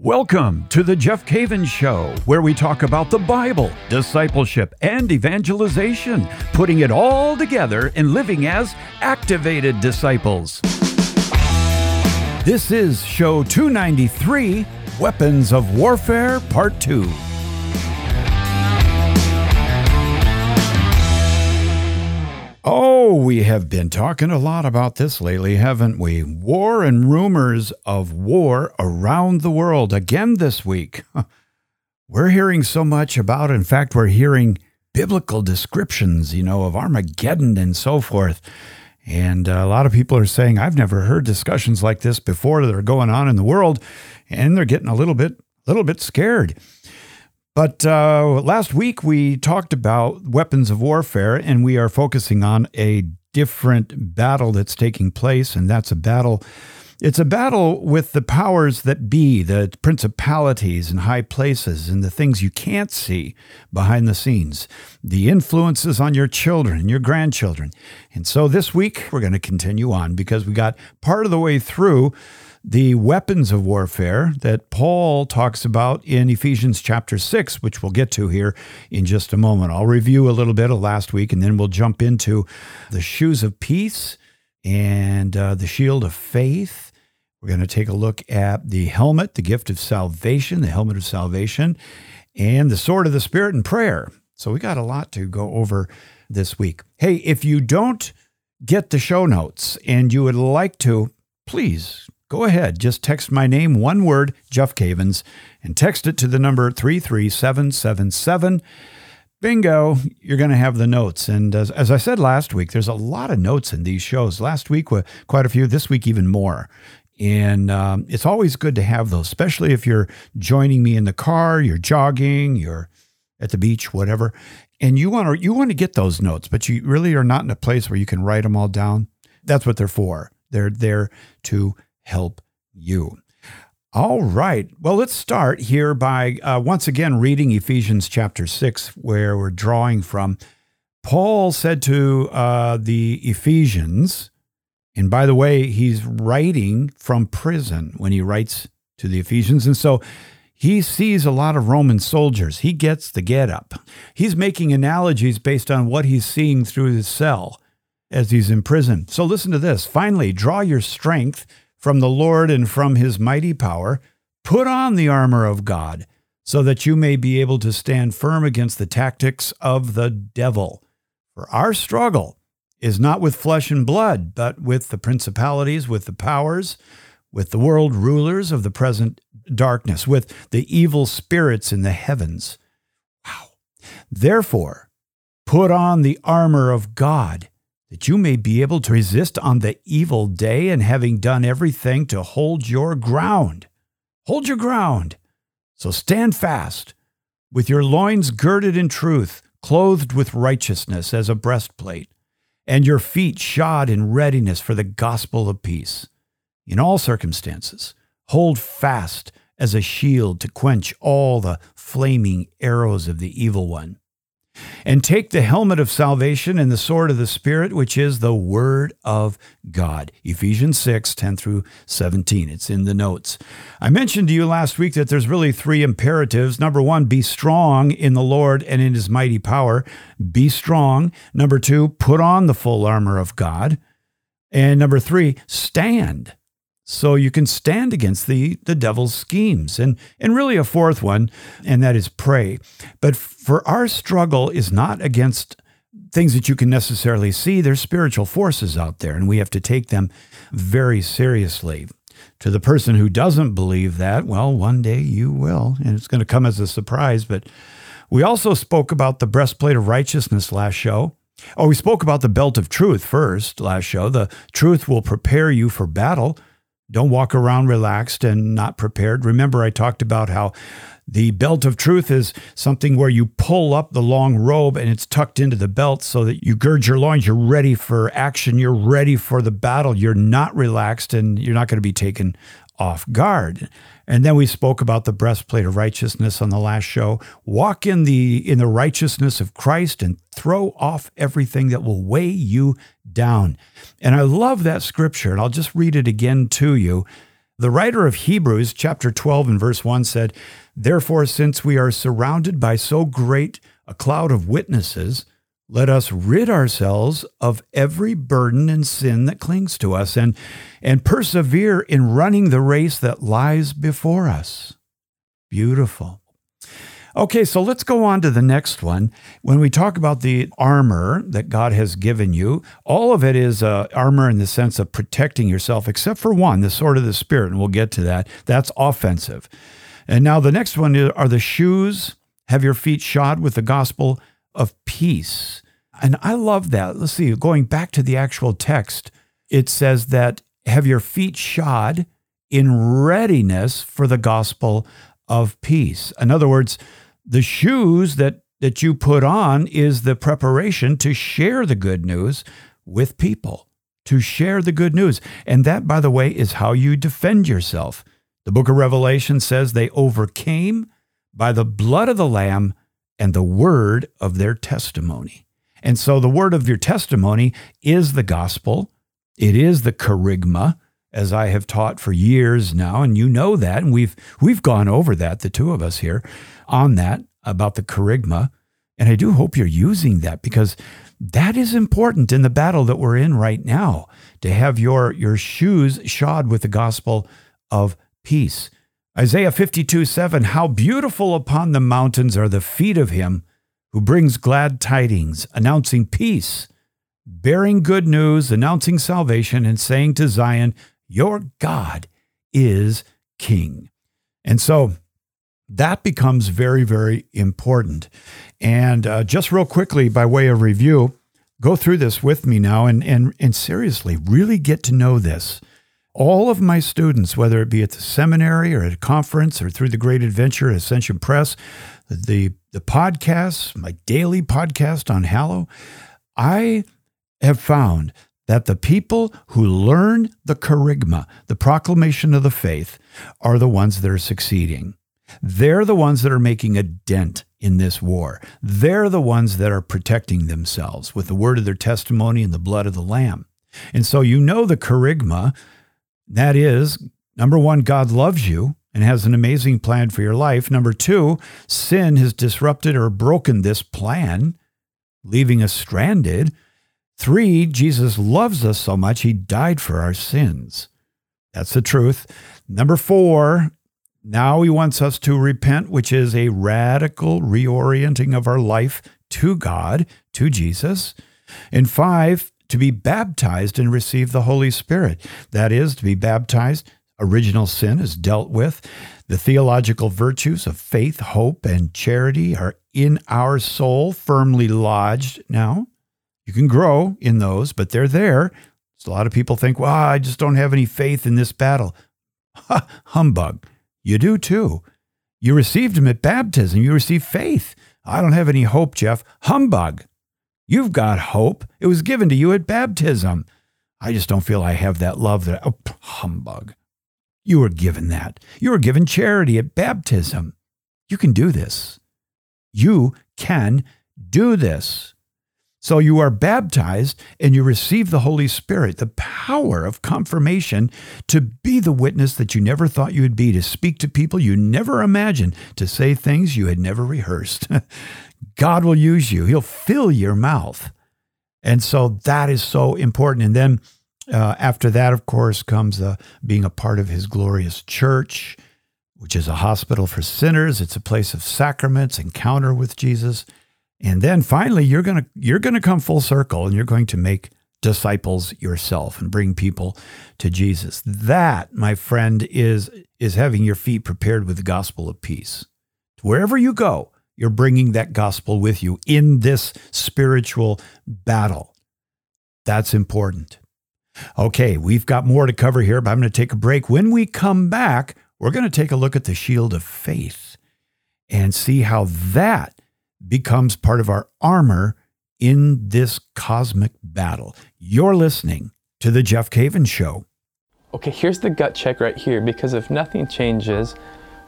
Welcome to the Jeff Cavins Show, where we talk about the Bible, discipleship, and evangelization, putting it all together and living as activated disciples. This is show 293 Weapons of Warfare, Part 2. Oh, we have been talking a lot about this lately, haven't we? War and rumors of war around the world again this week. We're hearing so much about, in fact, we're hearing biblical descriptions, you know, of Armageddon and so forth. And a lot of people are saying, I've never heard discussions like this before that are going on in the world, and they're getting a little bit, little bit scared. But uh, last week we talked about weapons of warfare, and we are focusing on a different battle that's taking place, and that's a battle. It's a battle with the powers that be, the principalities and high places, and the things you can't see behind the scenes, the influences on your children your grandchildren. And so this week we're going to continue on because we got part of the way through the weapons of warfare that Paul talks about in Ephesians chapter 6, which we'll get to here in just a moment. I'll review a little bit of last week and then we'll jump into the shoes of peace and uh, the shield of faith. We're going to take a look at the helmet, the gift of salvation, the helmet of salvation, and the sword of the Spirit and prayer. So we got a lot to go over this week. Hey, if you don't get the show notes and you would like to, please go ahead. Just text my name, one word, Jeff Cavins, and text it to the number 33777. Bingo, you're going to have the notes. And as, as, I said last week, there's a lot of notes in these shows. Last week, quite a few, this week, even more. And um, it's always good to have those, especially if you're joining me in the car, you're jogging, you're at the beach, whatever. And you want to you want to get those notes, but you really are not in a place where you can write them all down. That's what they're for. They're there to help you. All right. Well, let's start here by uh, once again reading Ephesians chapter 6, where we're drawing from. Paul said to uh, the Ephesians, and by the way, he's writing from prison when he writes to the Ephesians. And so he sees a lot of Roman soldiers. He gets the get up. He's making analogies based on what he's seeing through his cell as he's in prison. So listen to this. Finally, draw your strength from the Lord and from his mighty power, put on the armor of God, so that you may be able to stand firm against the tactics of the devil. For our struggle is not with flesh and blood, but with the principalities, with the powers, with the world rulers of the present darkness, with the evil spirits in the heavens. Wow. Therefore, put on the armor of God that you may be able to resist on the evil day, and having done everything to hold your ground. Hold your ground. So stand fast, with your loins girded in truth, clothed with righteousness as a breastplate, and your feet shod in readiness for the gospel of peace. In all circumstances, hold fast as a shield to quench all the flaming arrows of the evil one and take the helmet of salvation and the sword of the Spirit, which is the Word of God. Ephesians 6 10 through 17. It's in the notes. I mentioned to you last week that there's really three imperatives. Number one, be strong in the Lord and in his mighty power. Be strong. Number two, put on the full armor of God. And number three, stand so you can stand against the, the devil's schemes. And, and really, a fourth one, and that is pray. But for our struggle is not against things that you can necessarily see, there's spiritual forces out there, and we have to take them very seriously. To the person who doesn't believe that, well, one day you will, and it's going to come as a surprise. But we also spoke about the breastplate of righteousness last show. Oh, we spoke about the belt of truth first last show. The truth will prepare you for battle. Don't walk around relaxed and not prepared. Remember, I talked about how the belt of truth is something where you pull up the long robe and it's tucked into the belt so that you gird your loins. You're ready for action. You're ready for the battle. You're not relaxed and you're not going to be taken off guard. And then we spoke about the breastplate of righteousness on the last show. Walk in the in the righteousness of Christ and throw off everything that will weigh you down. And I love that scripture, and I'll just read it again to you. The writer of Hebrews, chapter 12 and verse 1 said, Therefore, since we are surrounded by so great a cloud of witnesses, let us rid ourselves of every burden and sin that clings to us and, and persevere in running the race that lies before us. Beautiful. Okay, so let's go on to the next one. When we talk about the armor that God has given you, all of it is uh, armor in the sense of protecting yourself, except for one, the sword of the Spirit, and we'll get to that. That's offensive. And now the next one are the shoes. Have your feet shod with the gospel of peace. And I love that. Let's see, going back to the actual text, it says that have your feet shod in readiness for the gospel of peace. In other words, the shoes that that you put on is the preparation to share the good news with people, to share the good news. And that, by the way, is how you defend yourself. The book of Revelation says they overcame by the blood of the Lamb and the word of their testimony. And so the word of your testimony is the gospel, it is the kerygma, as I have taught for years now, and you know that, and we've we've gone over that, the two of us here, on that about the kerygma. And I do hope you're using that because that is important in the battle that we're in right now, to have your, your shoes shod with the gospel of peace. Isaiah 52 7 How beautiful upon the mountains are the feet of him who brings glad tidings, announcing peace, bearing good news, announcing salvation, and saying to Zion, Your God is King. And so that becomes very, very important. And uh, just real quickly, by way of review, go through this with me now and, and, and seriously really get to know this. All of my students, whether it be at the seminary or at a conference or through the Great Adventure at Ascension Press, the, the podcasts, my daily podcast on Hallow, I have found that the people who learn the kerygma, the proclamation of the faith, are the ones that are succeeding. They're the ones that are making a dent in this war. They're the ones that are protecting themselves with the word of their testimony and the blood of the Lamb. And so you know the kerygma. That is, number one, God loves you and has an amazing plan for your life. Number two, sin has disrupted or broken this plan, leaving us stranded. Three, Jesus loves us so much, he died for our sins. That's the truth. Number four, now he wants us to repent, which is a radical reorienting of our life to God, to Jesus. And five, to be baptized and receive the Holy Spirit. That is, to be baptized, original sin is dealt with. The theological virtues of faith, hope, and charity are in our soul, firmly lodged now. You can grow in those, but they're there. So a lot of people think, well, I just don't have any faith in this battle. Humbug. You do too. You received him at baptism. You received faith. I don't have any hope, Jeff. Humbug. You've got hope. It was given to you at baptism. I just don't feel I have that love that. Oh, humbug. You were given that. You were given charity at baptism. You can do this. You can do this. So you are baptized and you receive the Holy Spirit, the power of confirmation to be the witness that you never thought you would be, to speak to people you never imagined, to say things you had never rehearsed. God will use you, He'll fill your mouth. And so that is so important. And then uh, after that, of course, comes uh, being a part of His glorious church, which is a hospital for sinners. It's a place of sacraments, encounter with Jesus. And then finally you're going to you're going to come full circle and you're going to make disciples yourself and bring people to Jesus. That, my friend, is is having your feet prepared with the gospel of peace. Wherever you go, you're bringing that gospel with you in this spiritual battle. That's important. Okay, we've got more to cover here, but I'm going to take a break. When we come back, we're going to take a look at the shield of faith and see how that becomes part of our armor in this cosmic battle. You're listening to The Jeff Cavins Show. Okay, here's the gut check right here because if nothing changes,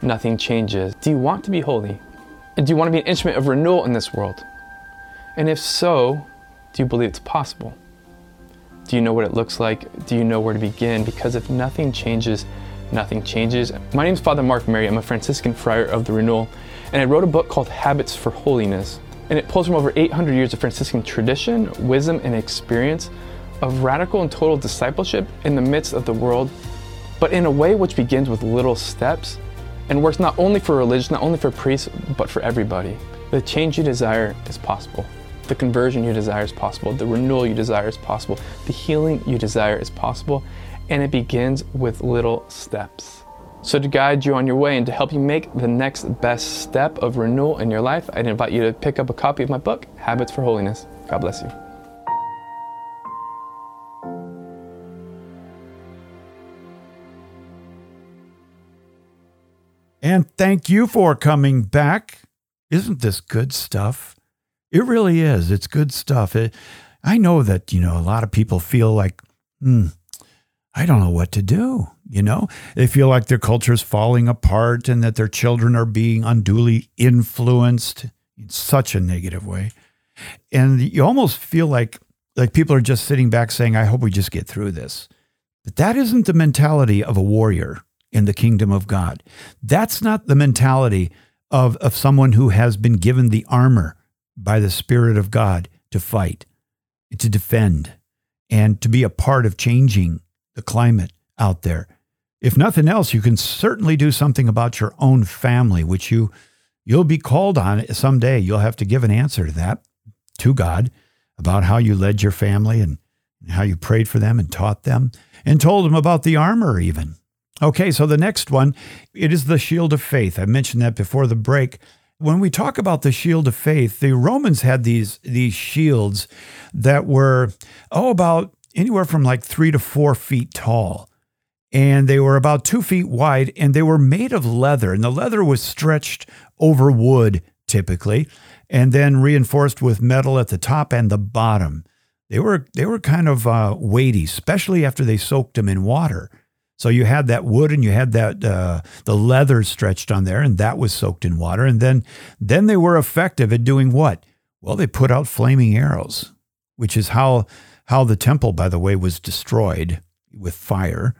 nothing changes. Do you want to be holy? And do you want to be an instrument of renewal in this world? And if so, do you believe it's possible? Do you know what it looks like? Do you know where to begin? Because if nothing changes, nothing changes. My name is Father Mark Mary. I'm a Franciscan friar of the Renewal, and I wrote a book called Habits for Holiness. And it pulls from over 800 years of Franciscan tradition, wisdom, and experience of radical and total discipleship in the midst of the world, but in a way which begins with little steps and works not only for religion, not only for priests, but for everybody. The change you desire is possible. The conversion you desire is possible. The renewal you desire is possible. The healing you desire is possible. And it begins with little steps. So, to guide you on your way and to help you make the next best step of renewal in your life, I'd invite you to pick up a copy of my book, Habits for Holiness. God bless you. And thank you for coming back. Isn't this good stuff? It really is. It's good stuff. It, I know that, you know, a lot of people feel like, hmm, I don't know what to do. You know, they feel like their culture is falling apart and that their children are being unduly influenced in such a negative way. And you almost feel like like people are just sitting back saying, I hope we just get through this. But that isn't the mentality of a warrior in the kingdom of God. That's not the mentality of, of someone who has been given the armor by the Spirit of God to fight, to defend, and to be a part of changing the climate out there. If nothing else, you can certainly do something about your own family, which you you'll be called on someday. You'll have to give an answer to that to God about how you led your family and how you prayed for them and taught them and told them about the armor even. Okay, so the next one, it is the shield of faith. I mentioned that before the break. When we talk about the shield of faith, the Romans had these these shields that were oh about anywhere from like three to four feet tall. And they were about two feet wide and they were made of leather. And the leather was stretched over wood typically and then reinforced with metal at the top and the bottom. They were they were kind of uh, weighty, especially after they soaked them in water. So you had that wood and you had that uh, the leather stretched on there, and that was soaked in water. And then then they were effective at doing what? Well, they put out flaming arrows, which is how how the temple, by the way, was destroyed with fire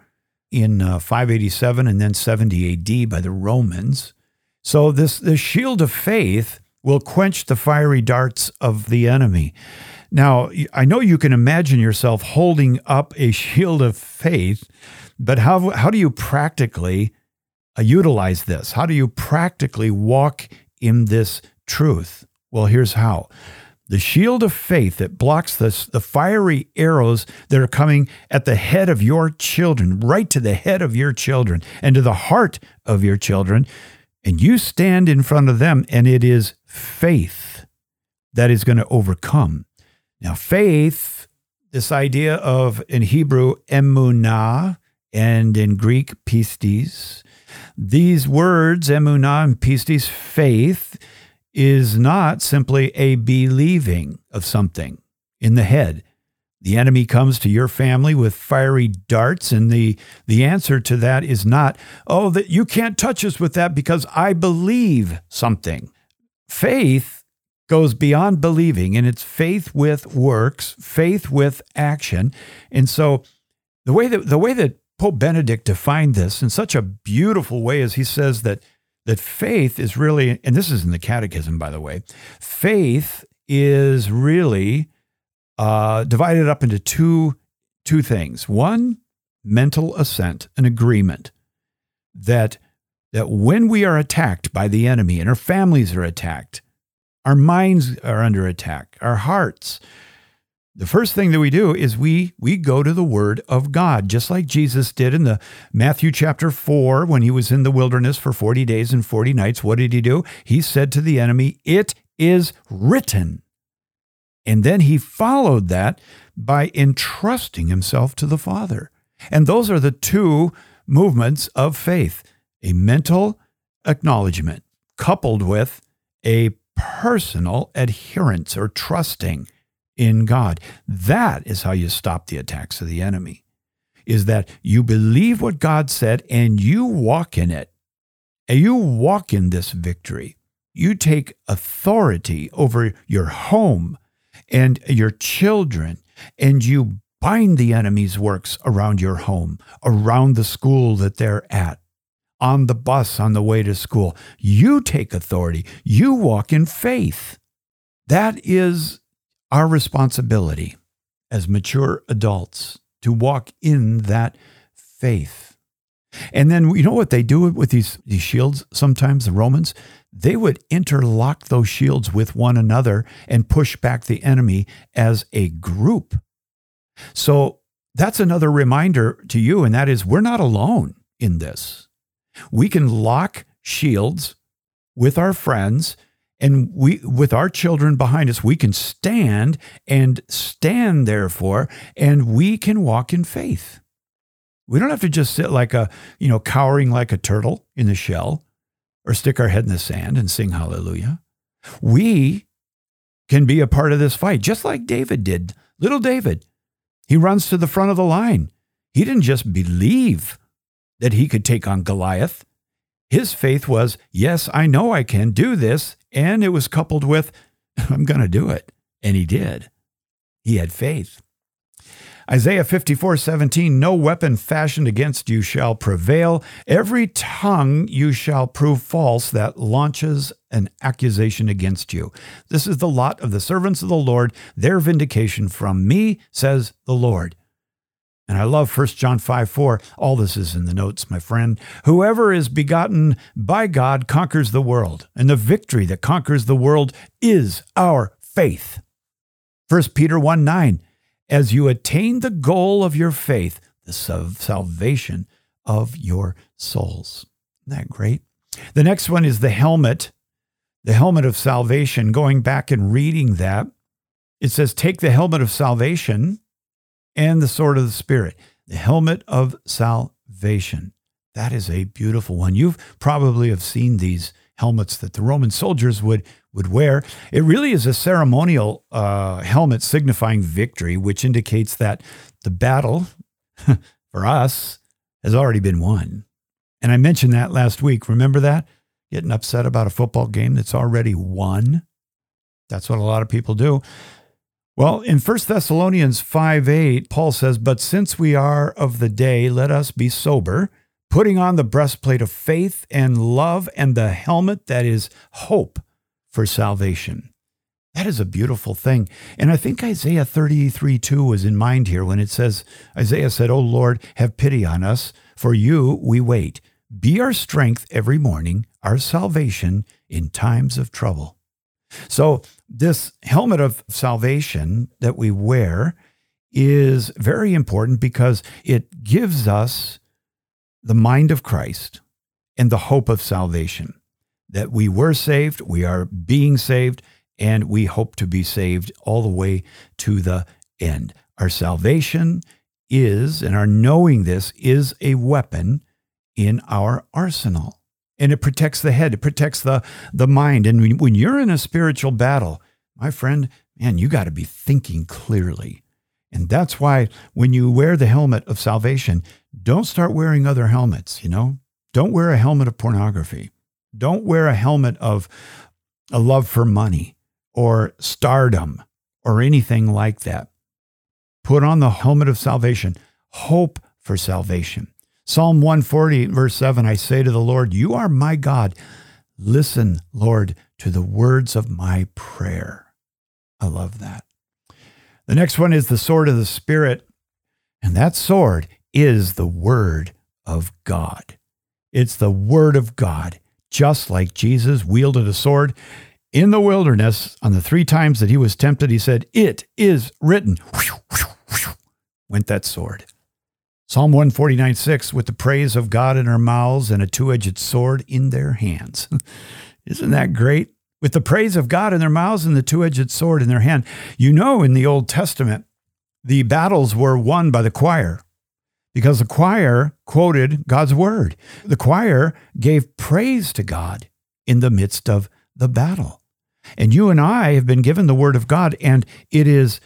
in uh, 587 and then 70 AD by the Romans. So this the shield of faith will quench the fiery darts of the enemy. Now, I know you can imagine yourself holding up a shield of faith, but how, how do you practically uh, utilize this? How do you practically walk in this truth? Well, here's how. The shield of faith that blocks this, the fiery arrows that are coming at the head of your children, right to the head of your children and to the heart of your children. And you stand in front of them, and it is faith that is going to overcome. Now, faith, this idea of in Hebrew, emunah, and in Greek, pistis, these words, emunah and pistis, faith, is not simply a believing of something in the head. The enemy comes to your family with fiery darts, and the, the answer to that is not, oh, that you can't touch us with that because I believe something. Faith goes beyond believing, and it's faith with works, faith with action. And so the way that the way that Pope Benedict defined this in such a beautiful way as he says that that faith is really, and this is in the Catechism, by the way, faith is really uh, divided up into two two things. One, mental assent, an agreement that that when we are attacked by the enemy and our families are attacked, our minds are under attack, our hearts, the first thing that we do is we we go to the word of God, just like Jesus did in the Matthew chapter 4 when he was in the wilderness for 40 days and 40 nights. What did he do? He said to the enemy, "It is written." And then he followed that by entrusting himself to the Father. And those are the two movements of faith a mental acknowledgement coupled with a personal adherence or trusting in God. That is how you stop the attacks of the enemy. Is that you believe what God said and you walk in it. And you walk in this victory. You take authority over your home and your children and you bind the enemy's works around your home, around the school that they're at, on the bus on the way to school. You take authority. You walk in faith. That is our responsibility as mature adults to walk in that faith. And then you know what they do with these, these shields sometimes, the Romans? They would interlock those shields with one another and push back the enemy as a group. So that's another reminder to you, and that is we're not alone in this. We can lock shields with our friends and we with our children behind us we can stand and stand therefore and we can walk in faith. We don't have to just sit like a you know cowering like a turtle in the shell or stick our head in the sand and sing hallelujah. We can be a part of this fight just like david did. Little david he runs to the front of the line. He didn't just believe that he could take on goliath his faith was, yes, I know I can do this. And it was coupled with, I'm going to do it. And he did. He had faith. Isaiah 54 17, no weapon fashioned against you shall prevail. Every tongue you shall prove false that launches an accusation against you. This is the lot of the servants of the Lord, their vindication from me, says the Lord. And I love 1 John 5 4. All this is in the notes, my friend. Whoever is begotten by God conquers the world, and the victory that conquers the world is our faith. 1 Peter 1 9. As you attain the goal of your faith, the salvation of your souls. Isn't that great? The next one is the helmet, the helmet of salvation. Going back and reading that, it says, Take the helmet of salvation and the sword of the Spirit, the helmet of salvation. That is a beautiful one. You've probably have seen these helmets that the Roman soldiers would would wear. It really is a ceremonial uh, helmet signifying victory, which indicates that the battle for us has already been won. And I mentioned that last week. Remember that? Getting upset about a football game that's already won. That's what a lot of people do. Well, in 1 Thessalonians 5 8, Paul says, But since we are of the day, let us be sober, putting on the breastplate of faith and love and the helmet that is hope for salvation. That is a beautiful thing. And I think Isaiah 33 2 was in mind here when it says, Isaiah said, O Lord, have pity on us. For you we wait. Be our strength every morning, our salvation in times of trouble. So, this helmet of salvation that we wear is very important because it gives us the mind of Christ and the hope of salvation. That we were saved, we are being saved, and we hope to be saved all the way to the end. Our salvation is, and our knowing this is a weapon in our arsenal and it protects the head, it protects the, the mind. And when you're in a spiritual battle, my friend, man, you got to be thinking clearly. And that's why when you wear the helmet of salvation, don't start wearing other helmets, you know? Don't wear a helmet of pornography. Don't wear a helmet of a love for money or stardom or anything like that. Put on the helmet of salvation, hope for salvation. Psalm 140, verse 7 I say to the Lord, You are my God. Listen, Lord, to the words of my prayer. I love that. The next one is the sword of the Spirit. And that sword is the word of God. It's the word of God, just like Jesus wielded a sword in the wilderness on the three times that he was tempted. He said, It is written. Went that sword. Psalm 149 6, with the praise of God in their mouths and a two edged sword in their hands. Isn't that great? With the praise of God in their mouths and the two edged sword in their hand. You know, in the Old Testament, the battles were won by the choir because the choir quoted God's word. The choir gave praise to God in the midst of the battle. And you and I have been given the word of God, and it is,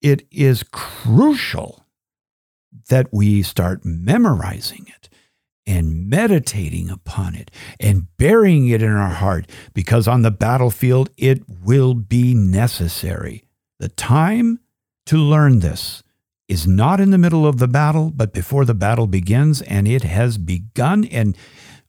it is crucial that we start memorizing it and meditating upon it and burying it in our heart because on the battlefield it will be necessary. The time to learn this is not in the middle of the battle, but before the battle begins, and it has begun. And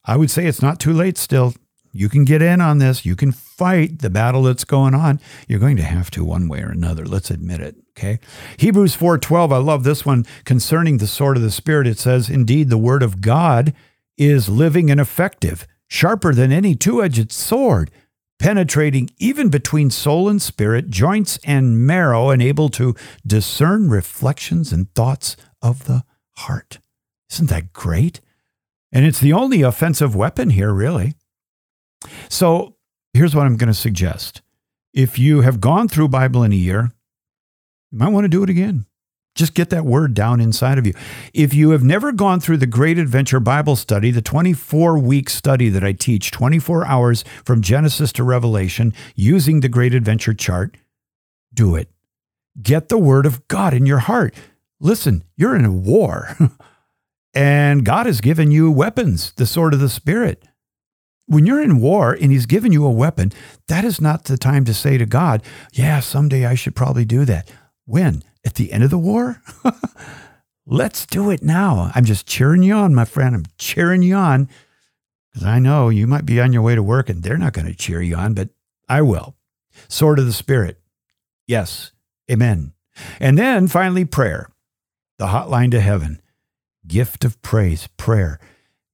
I would say it's not too late still. You can get in on this. You can fight the battle that's going on. You're going to have to one way or another. Let's admit it. Okay. Hebrews 4:12. I love this one concerning the sword of the spirit. It says, "Indeed, the word of God is living and effective, sharper than any two-edged sword, penetrating even between soul and spirit, joints and marrow, and able to discern reflections and thoughts of the heart." Isn't that great? And it's the only offensive weapon here, really. So here's what I'm going to suggest. If you have gone through Bible in a year, you might want to do it again. Just get that word down inside of you. If you have never gone through the Great Adventure Bible Study, the 24 week study that I teach, 24 hours from Genesis to Revelation, using the Great Adventure chart, do it. Get the Word of God in your heart. Listen, you're in a war, and God has given you weapons, the sword of the Spirit. When you're in war and He's given you a weapon, that is not the time to say to God, Yeah, someday I should probably do that. When? At the end of the war? Let's do it now. I'm just cheering you on, my friend. I'm cheering you on because I know you might be on your way to work and they're not going to cheer you on, but I will. Sword of the Spirit. Yes. Amen. And then finally, prayer, the hotline to heaven, gift of praise, prayer.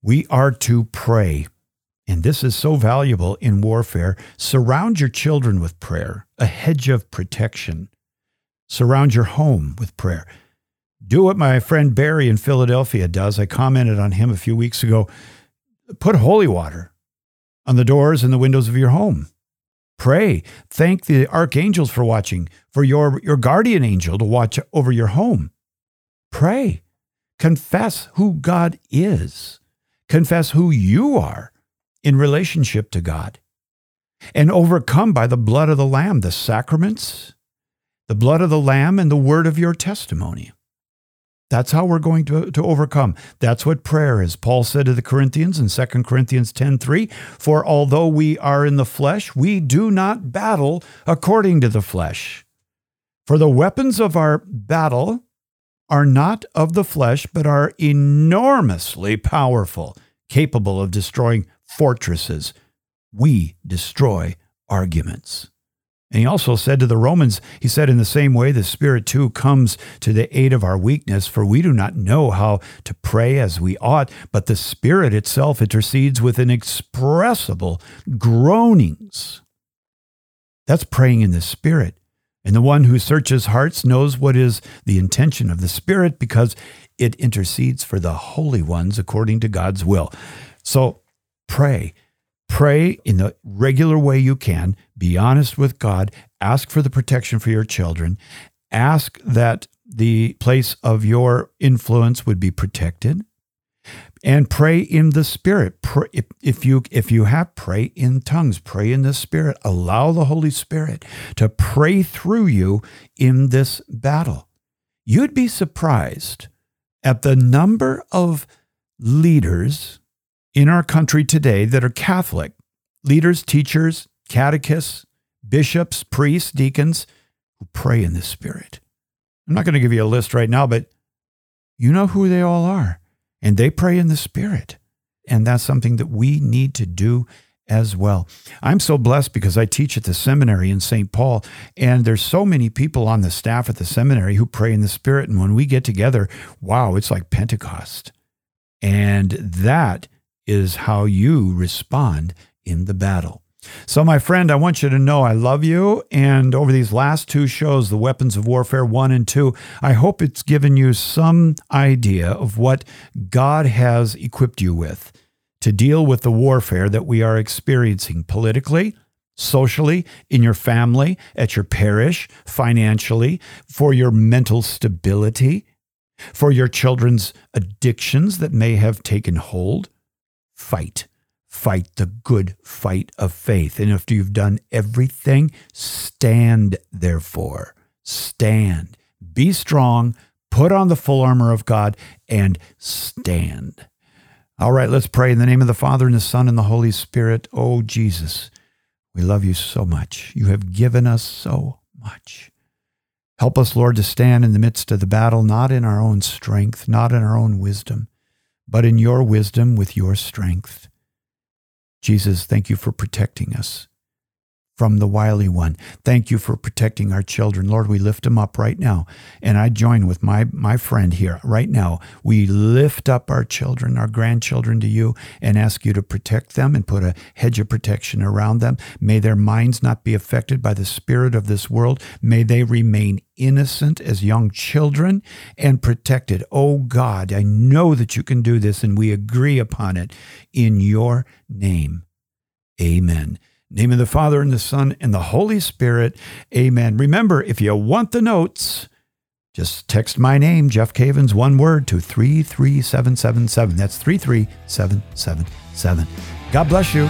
We are to pray. And this is so valuable in warfare. Surround your children with prayer, a hedge of protection. Surround your home with prayer. Do what my friend Barry in Philadelphia does. I commented on him a few weeks ago. Put holy water on the doors and the windows of your home. Pray. Thank the archangels for watching, for your, your guardian angel to watch over your home. Pray. Confess who God is. Confess who you are in relationship to God. And overcome by the blood of the Lamb, the sacraments, the blood of the Lamb, and the word of your testimony. That's how we're going to, to overcome. That's what prayer is. Paul said to the Corinthians in 2 Corinthians 10:3, "For although we are in the flesh, we do not battle according to the flesh. For the weapons of our battle are not of the flesh, but are enormously powerful, capable of destroying fortresses. We destroy arguments." And he also said to the Romans, he said, in the same way, the Spirit too comes to the aid of our weakness, for we do not know how to pray as we ought, but the Spirit itself intercedes with inexpressible groanings. That's praying in the Spirit. And the one who searches hearts knows what is the intention of the Spirit because it intercedes for the holy ones according to God's will. So pray. Pray in the regular way you can. Be honest with God. Ask for the protection for your children. Ask that the place of your influence would be protected. And pray in the Spirit. Pray, if, if you if you have pray in tongues, pray in the Spirit. Allow the Holy Spirit to pray through you in this battle. You'd be surprised at the number of leaders in our country today that are Catholic leaders, teachers, catechists, bishops, priests, deacons who pray in the Spirit. I'm not going to give you a list right now, but you know who they all are. And they pray in the Spirit. And that's something that we need to do as well. I'm so blessed because I teach at the seminary in St. Paul, and there's so many people on the staff at the seminary who pray in the Spirit. And when we get together, wow, it's like Pentecost. And that is how you respond in the battle. So, my friend, I want you to know I love you. And over these last two shows, The Weapons of Warfare 1 and 2, I hope it's given you some idea of what God has equipped you with to deal with the warfare that we are experiencing politically, socially, in your family, at your parish, financially, for your mental stability, for your children's addictions that may have taken hold fight. Fight the good fight of faith. And after you've done everything, stand therefore. Stand. Be strong. Put on the full armor of God and stand. All right, let's pray in the name of the Father and the Son and the Holy Spirit. Oh, Jesus, we love you so much. You have given us so much. Help us, Lord, to stand in the midst of the battle, not in our own strength, not in our own wisdom, but in your wisdom with your strength. Jesus, thank you for protecting us from the wily one. Thank you for protecting our children. Lord, we lift them up right now. And I join with my, my friend here right now. We lift up our children, our grandchildren to you and ask you to protect them and put a hedge of protection around them. May their minds not be affected by the spirit of this world. May they remain innocent as young children and protected. Oh God, I know that you can do this and we agree upon it in your name. Amen. Name of the Father and the Son and the Holy Spirit. Amen. Remember, if you want the notes, just text my name, Jeff Cavins, one word to 33777. That's 33777. God bless you.